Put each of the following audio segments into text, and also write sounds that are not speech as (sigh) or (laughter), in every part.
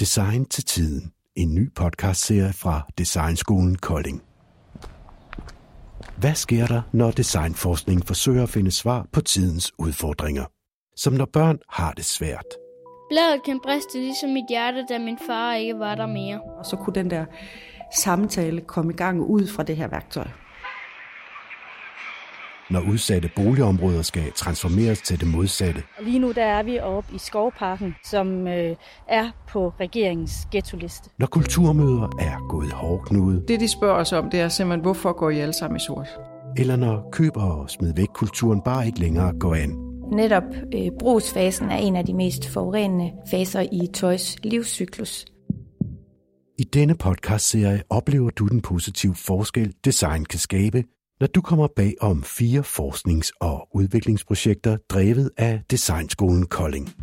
Design til tiden. En ny podcastserie fra Designskolen Kolding. Hvad sker der, når designforskning forsøger at finde svar på tidens udfordringer? Som når børn har det svært. Bladet kan briste ligesom mit hjerte, da min far ikke var der mere. Og så kunne den der samtale komme i gang ud fra det her værktøj. Når udsatte boligområder skal transformeres til det modsatte. Og lige nu der er vi oppe i Skovparken, som øh, er på regeringens ghetto-liste. Når kulturmøder er gået hårdknude. Det, de spørger os om, det er simpelthen, hvorfor går I alle sammen i sort? Eller når køb og smid væk kulturen bare ikke længere går an. Netop øh, brugsfasen er en af de mest forurenende faser i tøjs livscyklus. I denne podcastserie oplever du den positive forskel, design kan skabe, når du kommer bag om fire forsknings- og udviklingsprojekter drevet af Designskolen Kolding.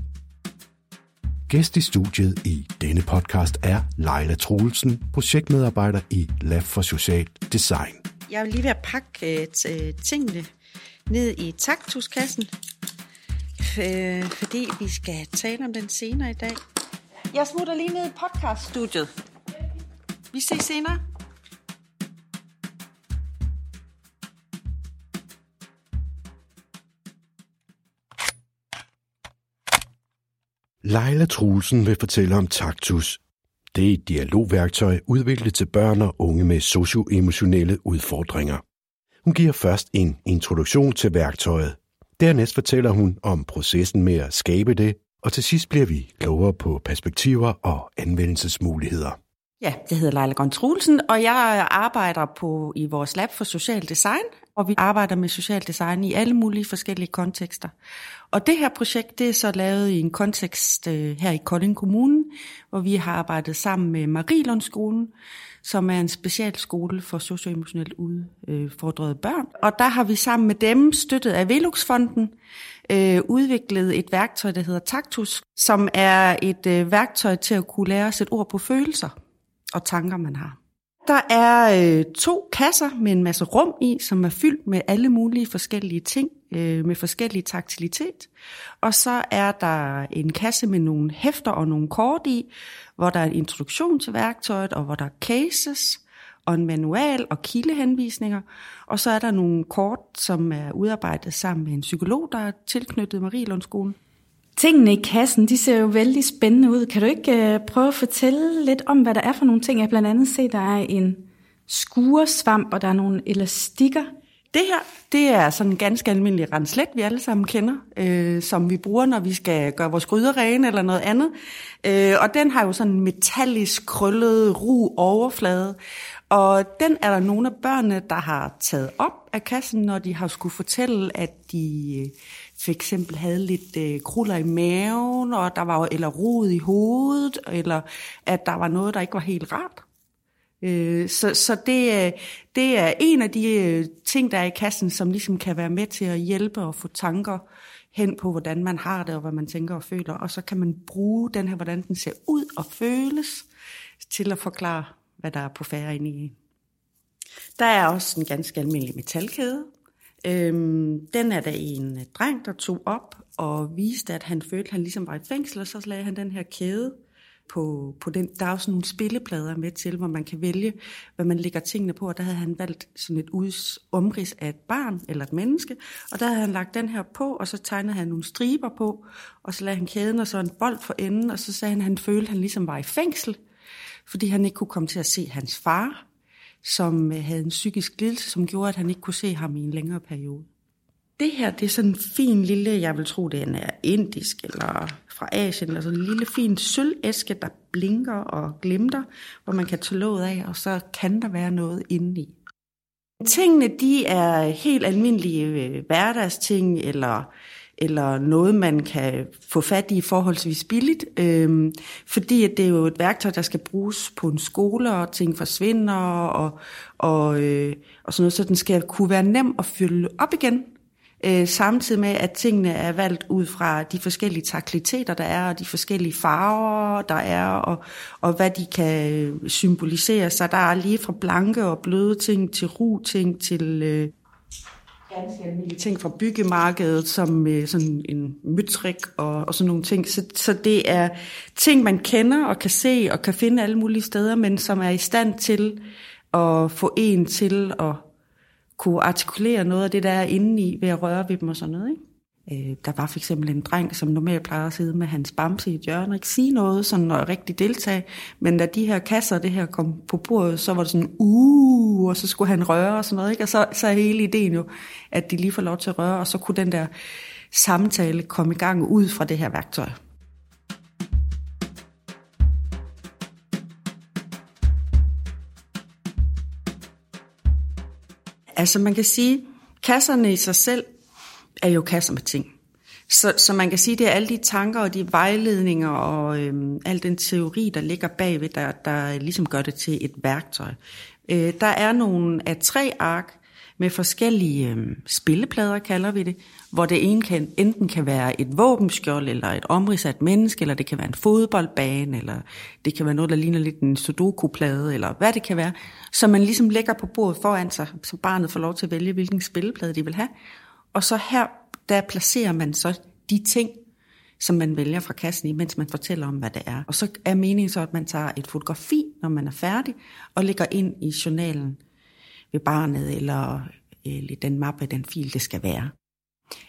Gæst i studiet i denne podcast er Leila Troelsen, projektmedarbejder i Lab for Social Design. Jeg er lige ved at pakke øh, øh, tingene ned i taktuskassen, øh, fordi vi skal tale om den senere i dag. Jeg smutter lige ned i podcaststudiet. Vi ses senere. Leila Truelsen vil fortælle om Taktus. Det er et dialogværktøj udviklet til børn og unge med socioemotionelle udfordringer. Hun giver først en introduktion til værktøjet. Dernæst fortæller hun om processen med at skabe det, og til sidst bliver vi klogere på perspektiver og anvendelsesmuligheder. Ja, jeg hedder Leila Grøn Trulsen, og jeg arbejder på i vores lab for social design, og vi arbejder med social design i alle mulige forskellige kontekster. Og det her projekt, det er så lavet i en kontekst øh, her i Kolding Kommune, hvor vi har arbejdet sammen med Marilundskolen, som er en specialskole for socioemotionelt udfordrede børn. Og der har vi sammen med dem, støttet af Veluxfonden, øh, udviklet et værktøj, der hedder Taktus, som er et øh, værktøj til at kunne lære at sætte ord på følelser og tanker, man har. Der er øh, to kasser med en masse rum i, som er fyldt med alle mulige forskellige ting, øh, med forskellig taktilitet. Og så er der en kasse med nogle hæfter og nogle kort i, hvor der er en introduktion til værktøjet, og hvor der er cases og en manual og kildehenvisninger. Og så er der nogle kort, som er udarbejdet sammen med en psykolog, der er tilknyttet Marielundskolen. Tingene i kassen, de ser jo vældig spændende ud. Kan du ikke uh, prøve at fortælle lidt om, hvad der er for nogle ting? Jeg blandt andet se, der er en skuresvamp, og der er nogle elastikker. Det her, det er sådan en ganske almindelig renslet, vi alle sammen kender, øh, som vi bruger, når vi skal gøre vores gryder rene eller noget andet. Øh, og den har jo sådan en metallisk, krøllet, ru overflade. Og den er der nogle af børnene, der har taget op af kassen, når de har skulle fortælle, at de øh, for eksempel havde lidt øh, kruller i maven, og der var eller rod i hovedet, eller at der var noget, der ikke var helt rart. Øh, så så det, øh, det er en af de øh, ting, der er i kassen, som ligesom kan være med til at hjælpe og få tanker hen på, hvordan man har det, og hvad man tænker og føler. Og så kan man bruge den her, hvordan den ser ud og føles, til at forklare, hvad der er på færre inde i Der er også en ganske almindelig metalkæde. Øhm, den er der en øh, dreng, der tog op og viste, at han følte, at han ligesom var i fængsel, og så lagde han den her kæde på, på den. Der er også nogle spilleplader med til, hvor man kan vælge, hvad man lægger tingene på, og der havde han valgt sådan et uds, omrids af et barn eller et menneske, og der havde han lagt den her på, og så tegnede han nogle striber på, og så lagde han kæden og så en bold for enden, og så sagde han, at han følte, at han ligesom var i fængsel, fordi han ikke kunne komme til at se hans far, som øh, havde en psykisk lidelse, som gjorde, at han ikke kunne se ham i en længere periode. Det her, det er sådan en fin lille, jeg vil tro, den er øh, indisk eller fra Asien, eller sådan en lille fin sølvæske, der blinker og glimter, hvor man kan tage låget af, og så kan der være noget indeni. Tingene, de er helt almindelige øh, hverdagsting, eller eller noget, man kan få fat i forholdsvis billigt, øh, fordi at det er jo et værktøj, der skal bruges på en skole, og ting forsvinder, og, og, øh, og sådan noget, så den skal kunne være nem at fylde op igen, øh, samtidig med, at tingene er valgt ud fra de forskellige takliteter, der er, og de forskellige farver, der er, og, og hvad de kan symbolisere. Så der er lige fra blanke og bløde ting til ru ting til... Øh, ganske almindelige ting fra byggemarkedet, som øh, sådan en møtrik og, og sådan nogle ting. Så, så det er ting, man kender og kan se og kan finde alle mulige steder, men som er i stand til at få en til at kunne artikulere noget af det, der er inde i ved at røre ved dem og sådan noget. Ikke? Øh, der var for eksempel en dreng, som normalt plejer at sidde med hans bamse i et hjørne og ikke sige noget sådan, og rigtig deltage. Men da de her kasser, det her kom på bordet, så var det sådan, uh, og så skulle han røre og sådan noget. Ikke? Og så, så er hele ideen jo, at de lige får lov til at røre, og så kunne den der samtale komme i gang ud fra det her værktøj. Altså man kan sige, kasserne i sig selv er jo kasser med ting. Så, så man kan sige, det er alle de tanker og de vejledninger og øhm, al den teori, der ligger bagved, der, der ligesom gør det til et værktøj. Øh, der er nogle af tre ark med forskellige øhm, spilleplader, kalder vi det, hvor det ene kan, enten kan være et våbenskjold, eller et omridsat menneske, eller det kan være en fodboldbane, eller det kan være noget, der ligner lidt en sudoku-plade, eller hvad det kan være, som man ligesom lægger på bordet foran sig, så barnet får lov til at vælge, hvilken spilleplade de vil have. Og så her, der placerer man så de ting, som man vælger fra kassen i, mens man fortæller om, hvad det er. Og så er meningen så, at man tager et fotografi, når man er færdig, og lægger ind i journalen ved barnet, eller, eller den mappe, den fil, det skal være.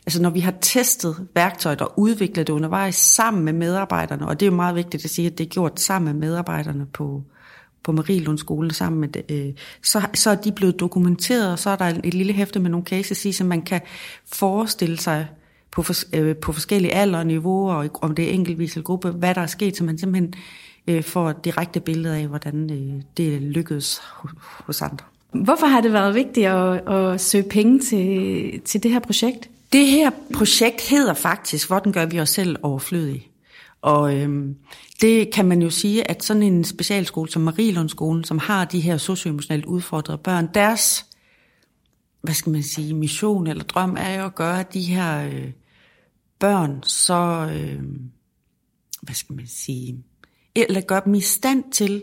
Altså når vi har testet værktøjet og udviklet det undervejs sammen med medarbejderne, og det er jo meget vigtigt at sige, at det er gjort sammen med medarbejderne på, på Marielund skolen sammen med, øh, så, så er de blevet dokumenteret, og så er der et lille hæfte med nogle cases i, som man kan forestille sig på, for, øh, på forskellige alder og niveauer, og om det er enkeltvis eller gruppe, hvad der er sket, så man simpelthen øh, får et direkte billede af, hvordan øh, det lykkedes hos andre. Hvorfor har det været vigtigt at, at søge penge til, til det her projekt? Det her projekt hedder faktisk, hvordan gør vi os selv overflødige? Og øhm, det kan man jo sige, at sådan en specialskole som Marielundskolen, som har de her socioemotionelt udfordrede børn, deres, hvad skal man sige, mission eller drøm er jo at gøre de her øh, børn så, øh, hvad skal man sige, eller gøre dem i stand til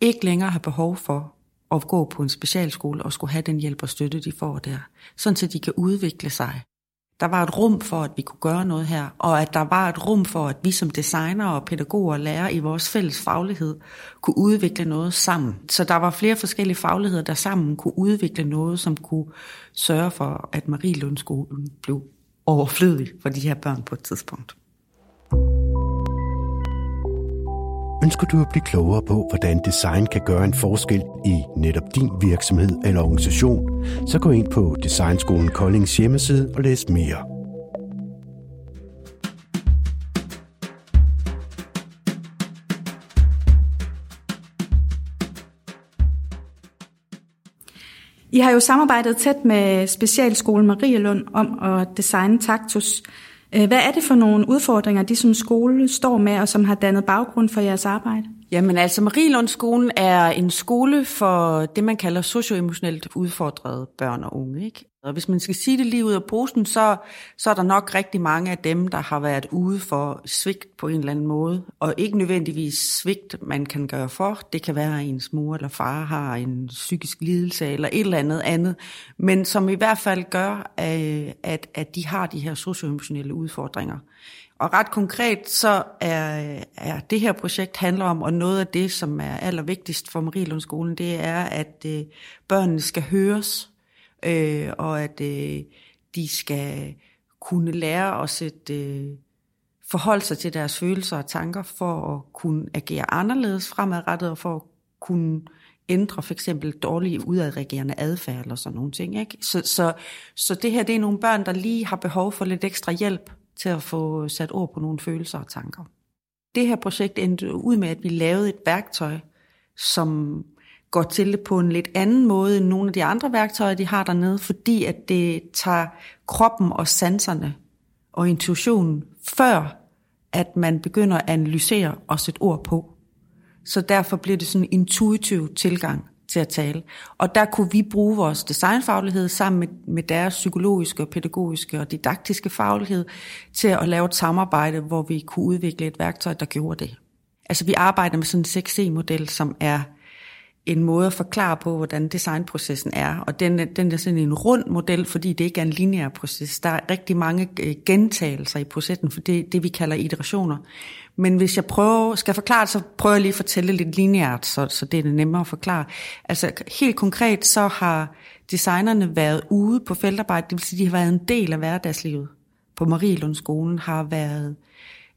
ikke længere have behov for at gå på en specialskole og skulle have den hjælp og støtte, de får der. Sådan så de kan udvikle sig der var et rum for, at vi kunne gøre noget her, og at der var et rum for, at vi som designer og pædagoger og lærere i vores fælles faglighed kunne udvikle noget sammen. Så der var flere forskellige fagligheder, der sammen kunne udvikle noget, som kunne sørge for, at Marie Lundskolen blev overflødig for de her børn på et tidspunkt. Ønsker du at blive klogere på, hvordan design kan gøre en forskel i netop din virksomhed eller organisation, så gå ind på Designskolen Koldings hjemmeside og læs mere. I har jo samarbejdet tæt med Specialskolen Marielund om at designe Taktus, Øh, hvad er det for nogle udfordringer, de som skole står med, og som har dannet baggrund for jeres arbejde? Jamen altså, Marielundskolen er en skole for det, man kalder socioemotionelt udfordrede børn og unge. Ikke? Og hvis man skal sige det lige ud af posen, så, så er der nok rigtig mange af dem, der har været ude for svigt på en eller anden måde. Og ikke nødvendigvis svigt, man kan gøre for. Det kan være, at ens mor eller far har en psykisk lidelse eller et eller andet andet. Men som i hvert fald gør, øh, at, at de har de her socioemotionelle udfordringer. Og ret konkret så er, er det her projekt handler om, og noget af det, som er allervigtigst for Marielundskolen, det er, at øh, børnene skal høres, øh, og at øh, de skal kunne lære at sætte, øh, forholde sig til deres følelser og tanker for at kunne agere anderledes fremadrettet, og for at kunne ændre for eksempel dårlige udadreagerende adfærd eller sådan nogle ting. Ikke? Så, så, så det her det er nogle børn, der lige har behov for lidt ekstra hjælp til at få sat ord på nogle følelser og tanker. Det her projekt endte ud med, at vi lavede et værktøj, som går til det på en lidt anden måde end nogle af de andre værktøjer, de har dernede, fordi at det tager kroppen og sanserne og intuitionen før, at man begynder at analysere og sætte ord på. Så derfor bliver det sådan en intuitiv tilgang til at tale. Og der kunne vi bruge vores designfaglighed sammen med, med deres psykologiske, pædagogiske og didaktiske faglighed til at lave et samarbejde, hvor vi kunne udvikle et værktøj, der gjorde det. Altså vi arbejder med sådan en 6C-model, som er en måde at forklare på, hvordan designprocessen er. Og den, den er sådan en rund model, fordi det ikke er en lineær proces. Der er rigtig mange øh, gentagelser i processen, for det det, vi kalder iterationer. Men hvis jeg prøver, skal forklare det, så prøver jeg lige at fortælle lidt lineært, så, så det er nemmere at forklare. Altså helt konkret, så har designerne været ude på feltarbejde, det vil sige, de har været en del af hverdagslivet på Marielundskolen, har været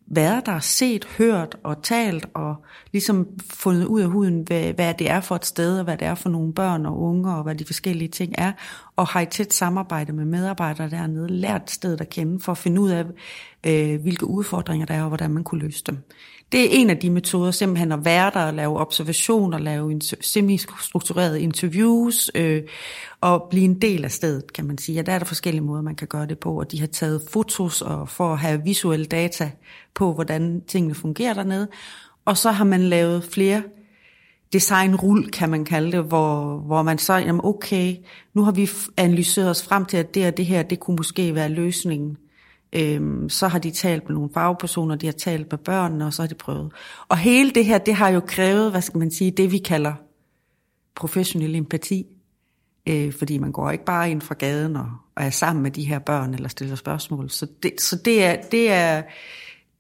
været der, set, hørt og talt og ligesom fundet ud af huden, hvad, hvad det er for et sted, og hvad det er for nogle børn og unge, og hvad de forskellige ting er, og har i tæt samarbejde med medarbejdere dernede, lært stedet at kende for at finde ud af, øh, hvilke udfordringer der er, og hvordan man kunne løse dem. Det er en af de metoder, simpelthen at være der, og lave observationer, lave semi-strukturerede interviews, øh, og blive en del af stedet, kan man sige. Ja, der er der forskellige måder, man kan gøre det på, og de har taget fotos og for at have visuelle data på, hvordan tingene fungerer dernede. Og så har man lavet flere designrul, kan man kalde det, hvor, hvor man så, jamen okay, nu har vi analyseret os frem til, at det og det her, det kunne måske være løsningen. Øhm, så har de talt med nogle fagpersoner, de har talt med børnene, og så har de prøvet. Og hele det her, det har jo krævet, hvad skal man sige, det vi kalder professionel empati. Øh, fordi man går ikke bare ind fra gaden og, og er sammen med de her børn eller stiller spørgsmål. Så det, så det er, det er,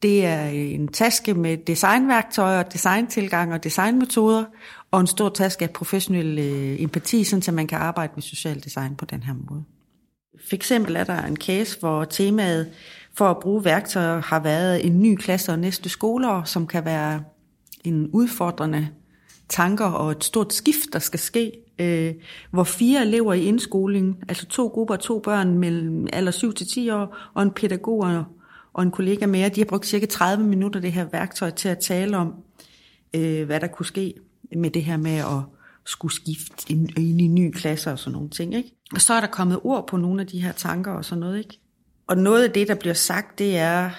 det er en taske med designværktøjer, designtilgang og designmetoder, og en stor taske af professionel øh, empati, så man kan arbejde med social design på den her måde. For eksempel er der en case, hvor temaet for at bruge værktøjer har været en ny klasse og næste skoleår, som kan være en udfordrende tanker og et stort skift, der skal ske, øh, hvor fire elever i indskoling, altså to grupper, to børn mellem alder 7 til 10 år, og en pædagog og, og en kollega mere, de har brugt cirka 30 minutter det her værktøj til at tale om, øh, hvad der kunne ske med det her med at skulle skifte ind, ind i nye klasser og sådan nogle ting. Ikke? Og så er der kommet ord på nogle af de her tanker og sådan noget. Ikke? Og noget af det, der bliver sagt, det er,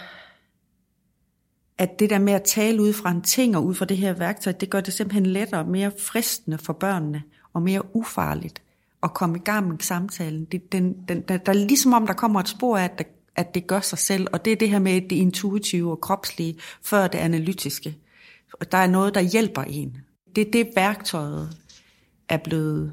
at det der med at tale ud fra en ting og ud fra det her værktøj, det gør det simpelthen lettere og mere fristende for børnene og mere ufarligt at komme i gang med samtalen. Det, den, den, der, der er ligesom om, der kommer et spor af, at, at det gør sig selv, og det er det her med det intuitive og kropslige, før det analytiske. Der er noget, der hjælper en. Det er det værktøjet, er blevet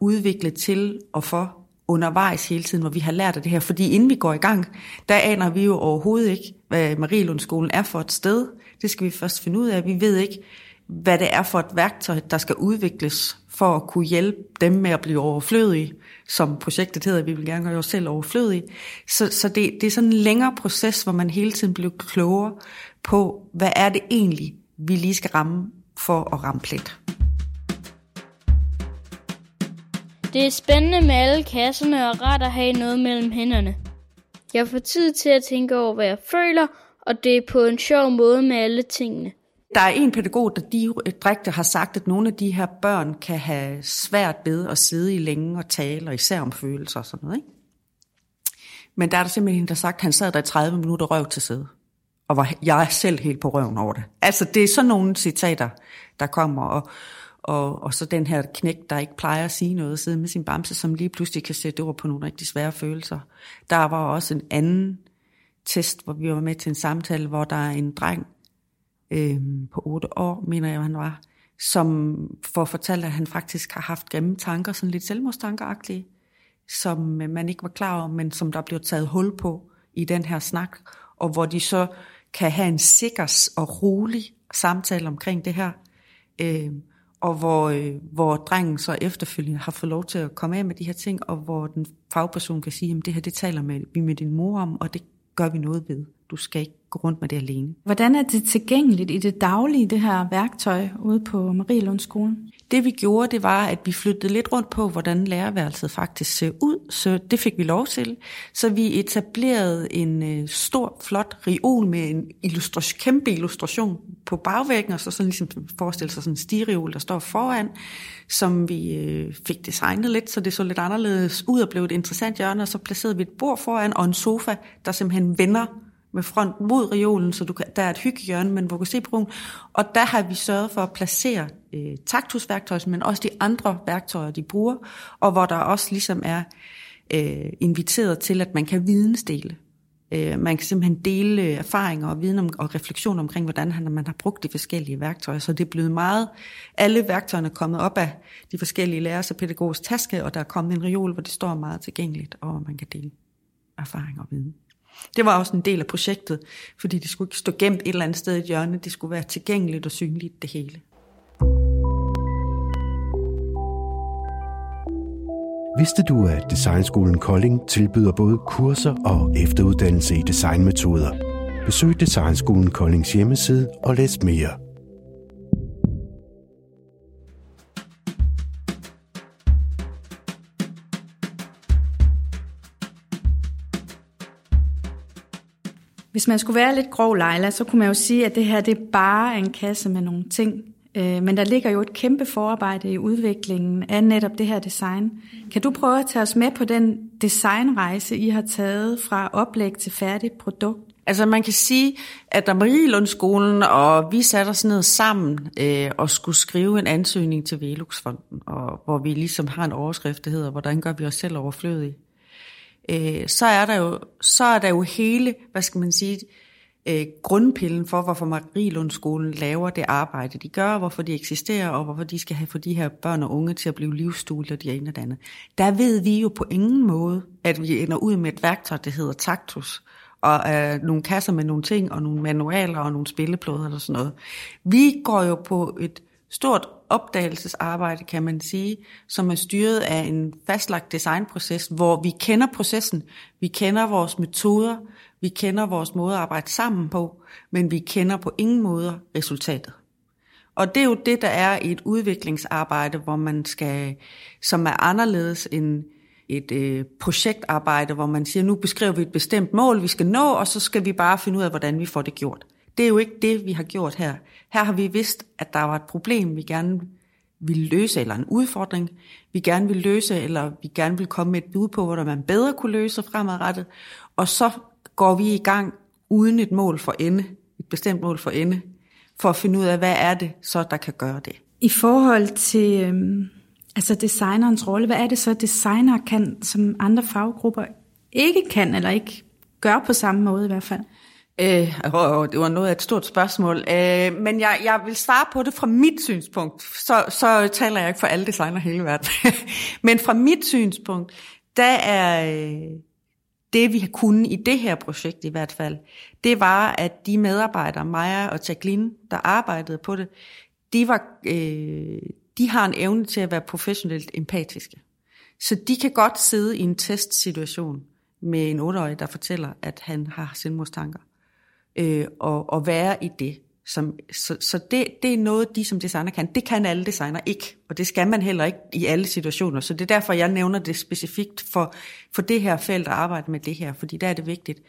udviklet til og for undervejs hele tiden, hvor vi har lært af det her. Fordi inden vi går i gang, der aner vi jo overhovedet ikke, hvad Marielundskolen er for et sted. Det skal vi først finde ud af. Vi ved ikke, hvad det er for et værktøj, der skal udvikles for at kunne hjælpe dem med at blive overflødige, som projektet hedder, vi vil gerne gøre os selv overflødige. Så, så det, det er sådan en længere proces, hvor man hele tiden bliver klogere på, hvad er det egentlig, vi lige skal ramme for at ramme plet. Det er spændende med alle kasserne og rart at have noget mellem hænderne. Jeg får tid til at tænke over, hvad jeg føler, og det er på en sjov måde med alle tingene. Der er en pædagog, der direkte har sagt, at nogle af de her børn kan have svært ved at sidde i længe og tale, og især om følelser og sådan noget. Ikke? Men der er der simpelthen en, der har sagt, at han sad der i 30 minutter røv til sidde. Og var jeg selv helt på røven over det. Altså, det er sådan nogle citater, der kommer. Og, og, og så den her knæk, der ikke plejer at sige noget, sidde med sin bamse, som lige pludselig kan sætte ord på nogle rigtig svære følelser. Der var også en anden test, hvor vi var med til en samtale, hvor der er en dreng øh, på otte år, mener jeg, han var, som får fortalt, at han faktisk har haft grimme tanker, sådan lidt selvmordstankeragtige, som øh, man ikke var klar over, men som der blev taget hul på i den her snak, og hvor de så kan have en sikker og rolig samtale omkring det her. Øh, og hvor, øh, hvor drengen så efterfølgende har fået lov til at komme af med de her ting, og hvor den fagperson kan sige, at det her det taler med, vi med din mor om, og det gør vi noget ved. Du skal ikke gå rundt med det alene. Hvordan er det tilgængeligt i det daglige, det her værktøj ude på Marielundsskolen? Det vi gjorde, det var, at vi flyttede lidt rundt på, hvordan lærerværelset faktisk ser ud, så det fik vi lov til. Så vi etablerede en øh, stor, flot reol med en illustration, kæmpe illustration på bagvæggen, og så sådan ligesom forestille sig sådan en stigereol, der står foran, som vi øh, fik designet lidt, så det så lidt anderledes ud og blev et interessant hjørne, og så placerede vi et bord foran og en sofa, der simpelthen vender med front mod reolen, så du kan, der er et hyggehjørne, men hvor du kan se broen. Og der har vi sørget for at placere øh, taktusværktøjet, men også de andre værktøjer, de bruger, og hvor der også ligesom er øh, inviteret til, at man kan vidensdele Øh, man kan simpelthen dele øh, erfaringer og viden om, og refleksion omkring, hvordan man har brugt de forskellige værktøjer. Så det er blevet meget, alle værktøjerne er kommet op af de forskellige lærers og pædagogers taske, og der er kommet en reol, hvor det står meget tilgængeligt, og man kan dele erfaringer og viden. Det var også en del af projektet, fordi det skulle ikke stå gemt et eller andet sted i et hjørne, det skulle være tilgængeligt og synligt det hele. Vidste du, at Designskolen Kolding tilbyder både kurser og efteruddannelse i designmetoder? Besøg Designskolen Koldings hjemmeside og læs mere. Hvis man skulle være lidt grov, Leila, så kunne man jo sige, at det her det er bare en kasse med nogle ting, øh, men der ligger jo et kæmpe forarbejde i udviklingen af netop det her design. Kan du prøve at tage os med på den designrejse, I har taget fra oplæg til færdigt produkt? Altså man kan sige, at der Marielundskolen og vi satte os ned sammen øh, og skulle skrive en ansøgning til Veluxfonden, og hvor vi ligesom har en overskrift, der hedder, hvordan gør vi os selv overflødige? Øh, så, er der jo, så er der jo hele, hvad skal man sige, øh, grundpillen for, hvorfor Marielundskolen laver det arbejde, de gør, hvorfor de eksisterer, og hvorfor de skal have for de her børn og unge til at blive livsstuelige og de ene og det andet. Der ved vi jo på ingen måde, at vi ender ud med et værktøj, der hedder Taktus, og øh, nogle kasser med nogle ting, og nogle manualer og nogle spilleplader eller sådan noget. Vi går jo på et stort opdagelsesarbejde, kan man sige, som er styret af en fastlagt designproces, hvor vi kender processen, vi kender vores metoder, vi kender vores måde at arbejde sammen på, men vi kender på ingen måde resultatet. Og det er jo det, der er i et udviklingsarbejde, hvor man skal, som er anderledes end et øh, projektarbejde, hvor man siger, nu beskriver vi et bestemt mål, vi skal nå, og så skal vi bare finde ud af, hvordan vi får det gjort. Det er jo ikke det, vi har gjort her. Her har vi vidst, at der var et problem, vi gerne ville løse, eller en udfordring, vi gerne vil løse, eller vi gerne vil komme med et bud på, hvordan man bedre kunne løse fremadrettet. Og så går vi i gang uden et mål for ende, et bestemt mål for ende, for at finde ud af, hvad er det så, der kan gøre det. I forhold til øhm, altså designerens rolle, hvad er det så, designer kan, som andre faggrupper ikke kan, eller ikke gør på samme måde i hvert fald? Øh, oh, det var noget af et stort spørgsmål, øh, men jeg, jeg vil svare på det fra mit synspunkt. Så, så taler jeg ikke for alle designer hele verden. (laughs) men fra mit synspunkt, der er øh, det, vi har kunnet i det her projekt i hvert fald, det var, at de medarbejdere, Maja og Jacqueline, der arbejdede på det, de, var, øh, de har en evne til at være professionelt empatiske. Så de kan godt sidde i en testsituation med en 8-årig, der fortæller, at han har selvmordstanker øh, og, og være i det. Som, så så det, det er noget, de som designer kan. Det kan alle designer ikke, og det skal man heller ikke i alle situationer. Så det er derfor, jeg nævner det specifikt for, for det her felt at arbejde med det her, fordi der er det vigtigt.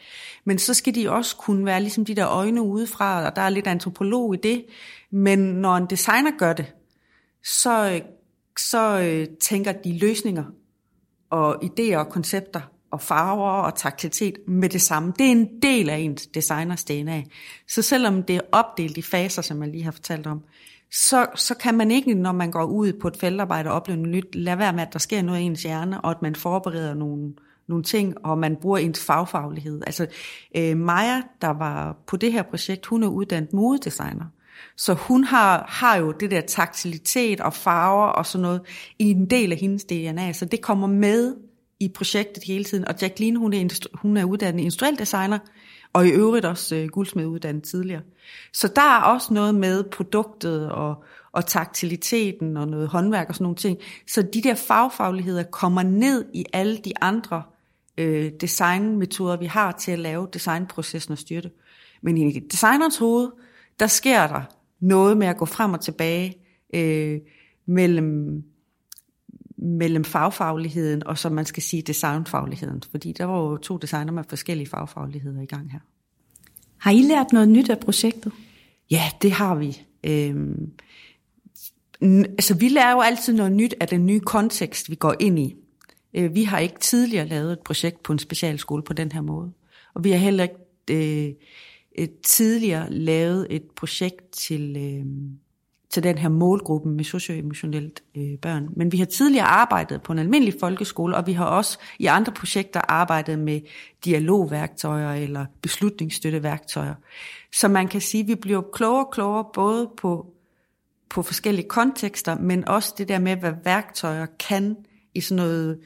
Men så skal de også kunne være ligesom de der øjne udefra, og der er lidt antropolog i det. Men når en designer gør det, så, så øh, tænker de løsninger og idéer og koncepter og farver og taktilitet med det samme. Det er en del af ens designers DNA. Så selvom det er opdelt i faser, som jeg lige har fortalt om, så, så kan man ikke, når man går ud på et feltarbejde og oplever noget nyt, lade være med, at der sker noget i ens hjerne, og at man forbereder nogle, nogle ting, og man bruger ens fagfaglighed. Altså øh, Maja, der var på det her projekt, hun er uddannet modedesigner. Så hun har, har jo det der taktilitet og farver og sådan noget i en del af hendes DNA, så det kommer med i projektet hele tiden. Og Jacqueline, hun er, hun er uddannet industriel designer, og i øvrigt også øh, guldsmeduddannet tidligere. Så der er også noget med produktet og, og taktiliteten og noget håndværk og sådan nogle ting. Så de der fagfagligheder kommer ned i alle de andre øh, designmetoder, vi har til at lave designprocessen og styre det. Men i designerens hoved, der sker der noget med at gå frem og tilbage øh, mellem mellem fagfagligheden og, som man skal sige, designfagligheden. Fordi der var jo to designer med forskellige fagfagligheder i gang her. Har I lært noget nyt af projektet? Ja, det har vi. Øhm, altså, vi lærer jo altid noget nyt af den nye kontekst, vi går ind i. Øh, vi har ikke tidligere lavet et projekt på en specialskole på den her måde. Og vi har heller ikke øh, tidligere lavet et projekt til, øh, til den her målgruppe med socioemotionelt øh, børn. Men vi har tidligere arbejdet på en almindelig folkeskole, og vi har også i andre projekter arbejdet med dialogværktøjer eller beslutningsstøtteværktøjer. Så man kan sige, at vi bliver klogere og klogere både på, på forskellige kontekster, men også det der med, hvad værktøjer kan i sådan noget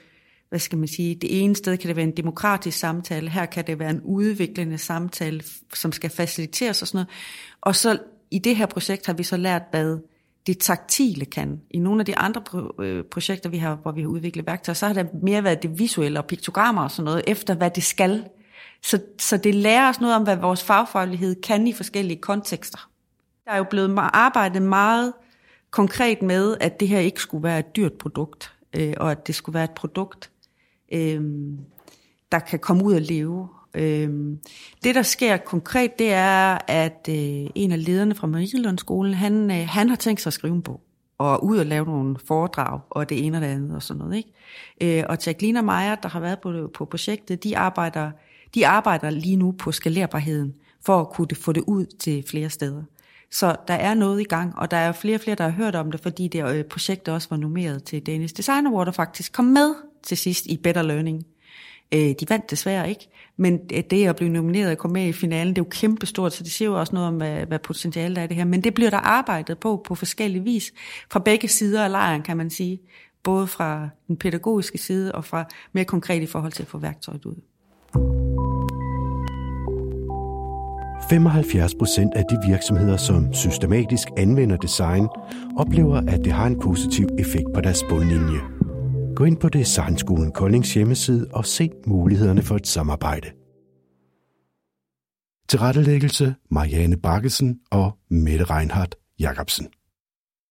hvad skal man sige, det ene sted kan det være en demokratisk samtale, her kan det være en udviklende samtale, som skal faciliteres og sådan noget. Og så i det her projekt har vi så lært, hvad det taktile kan. I nogle af de andre øh, projekter, vi har, hvor vi har udviklet værktøjer, så har det mere været det visuelle og piktogrammer og sådan noget, efter hvad det skal. Så, så det lærer os noget om, hvad vores fagfaglighed kan i forskellige kontekster. Der er jo blevet arbejdet meget konkret med, at det her ikke skulle være et dyrt produkt, øh, og at det skulle være et produkt, øh, der kan komme ud og leve. Øh, det, der sker konkret, det er, at øh, en af lederne fra Marielundskolen, han, øh, han har tænkt sig at skrive en bog og ud og lave nogle foredrag, og det ene og det andet og sådan noget. Ikke? Øh, og Jacqueline og Maja, der har været på, på projektet, de arbejder, de arbejder lige nu på skalerbarheden, for at kunne få det ud til flere steder. Så der er noget i gang, og der er flere og flere, der har hørt om det, fordi det øh, projekt også var nomineret til Danish Design Award, og faktisk kom med til sidst i Better Learning. Øh, de vandt desværre ikke, men øh, det at blive nomineret og komme med i finalen, det er jo kæmpestort, så det siger jo også noget om, hvad, hvad potentialet er i det her. Men det bliver der arbejdet på på forskellige vis, fra begge sider af lejren, kan man sige. Både fra den pædagogiske side og fra mere konkret i forhold til at få værktøjet ud. 75 procent af de virksomheder, som systematisk anvender design, oplever, at det har en positiv effekt på deres bundlinje. Gå ind på Designskolen Koldings hjemmeside og se mulighederne for et samarbejde. Tilrettelæggelse Marianne Bakkesen og Mette Reinhardt Jacobsen.